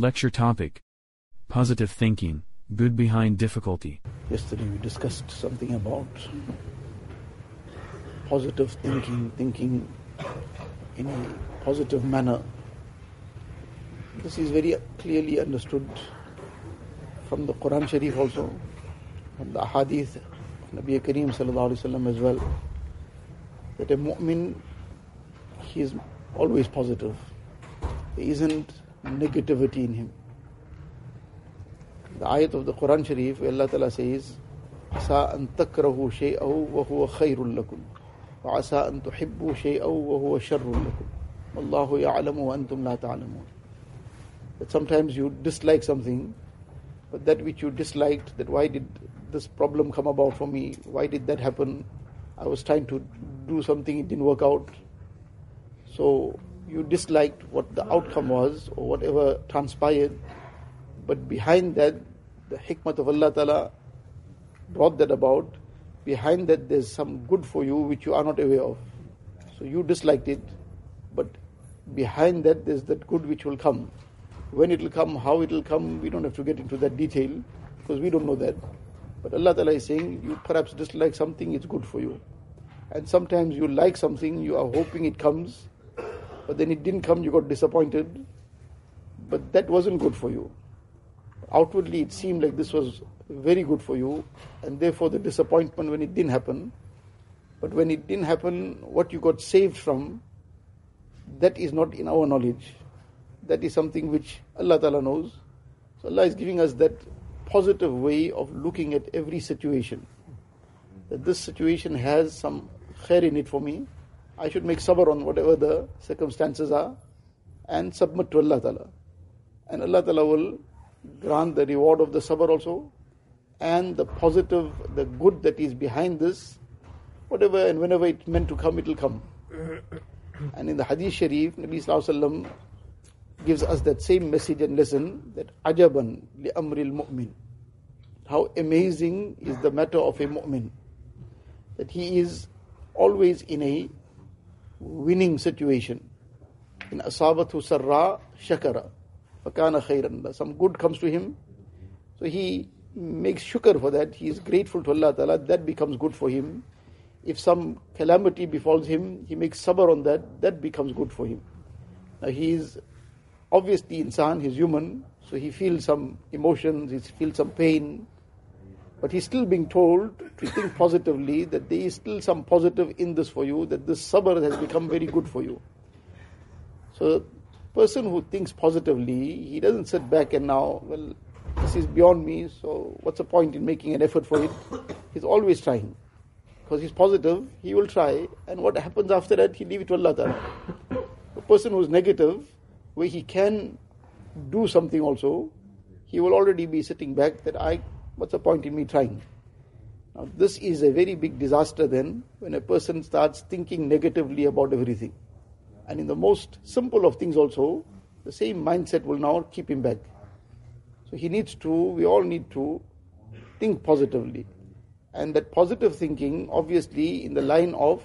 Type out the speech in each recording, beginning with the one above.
Lecture topic Positive Thinking Good Behind Difficulty. Yesterday we discussed something about positive thinking, thinking in a positive manner. This is very clearly understood from the Quran Sharif also, from the Hadith of Nabi Kareem as well, that a mu'min, he is always positive. There isn't negativity in him. The ayat of the Quran Sharif, where Allah Ta'ala says, عسى أن تكرهوا شيئا وهو خير لكم وعسى أن تحبوا شيئا وهو شر لكم والله يعلم وأنتم لا تعلمون That sometimes you dislike something, but that which you disliked, that why did this problem come about for me? Why did that happen? I was trying to do something, it didn't work out. So you disliked what the outcome was or whatever transpired, but behind that, the hikmat of Allah Ta'ala brought that about. Behind that, there's some good for you which you are not aware of. So you disliked it, but behind that, there's that good which will come. When it will come, how it will come, we don't have to get into that detail because we don't know that. But Allah Ta'ala is saying, you perhaps dislike something, it's good for you. And sometimes you like something, you are hoping it comes, but then it didn't come, you got disappointed. But that wasn't good for you. Outwardly, it seemed like this was very good for you, and therefore the disappointment when it didn't happen. But when it didn't happen, what you got saved from, that is not in our knowledge. That is something which Allah Ta'ala knows. So Allah is giving us that positive way of looking at every situation. That this situation has some khair in it for me. I should make sabr on whatever the circumstances are and submit to Allah Ta'ala. And Allah Ta'ala will grant the reward of the sabr also and the positive, the good that is behind this, whatever and whenever it's meant to come, it will come. And in the Hadith Sharif, Nabi Sallallahu Alaihi Wasallam gives us that same message and lesson that ajaban li amril mu'min. How amazing is the matter of a mu'min. That he is always in a winning situation. In asabatu sarra shakara. Fakana khairan. Some good comes to him. So he makes shukr for that. He is grateful to Allah Ta'ala. That becomes good for him. If some calamity befalls him, he makes sabr on that. That becomes good for him. Now he is obviously insan, he's human. So he feels some emotions, he feels some pain. But he's still being told to think positively that there is still some positive in this for you, that this sabr has become very good for you. So, person who thinks positively, he doesn't sit back and now, well, this is beyond me, so what's the point in making an effort for it? He's always trying. Because he's positive, he will try, and what happens after that, he leave it to Allah Ta'ala. A person who's negative, where he can do something also, he will already be sitting back that I What's the point in me trying? Now, this is a very big disaster then when a person starts thinking negatively about everything. And in the most simple of things also, the same mindset will now keep him back. So he needs to, we all need to think positively. And that positive thinking, obviously, in the line of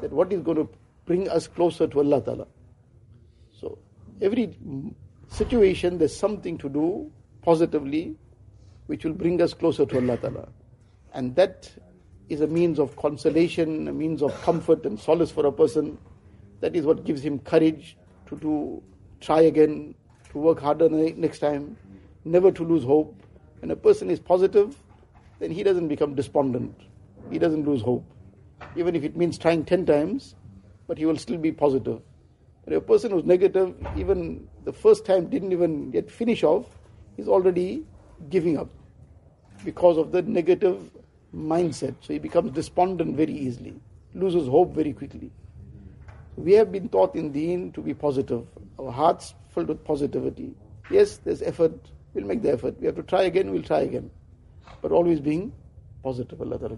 that what is going to bring us closer to Allah Ta'ala. So every situation, there's something to do positively which will bring us closer to Allah Ta'ala. And that is a means of consolation, a means of comfort and solace for a person. That is what gives him courage to do, try again, to work harder next time, never to lose hope. When a person is positive, then he doesn't become despondent. He doesn't lose hope. Even if it means trying 10 times, but he will still be positive. But a person who's negative, even the first time didn't even get finish off, is already giving up because of the negative mindset. So he becomes despondent very easily, loses hope very quickly. We have been taught in Deen to be positive, our hearts filled with positivity. Yes, there's effort, we'll make the effort. We have to try again, we'll try again. But always being positive. Allah Ta'ala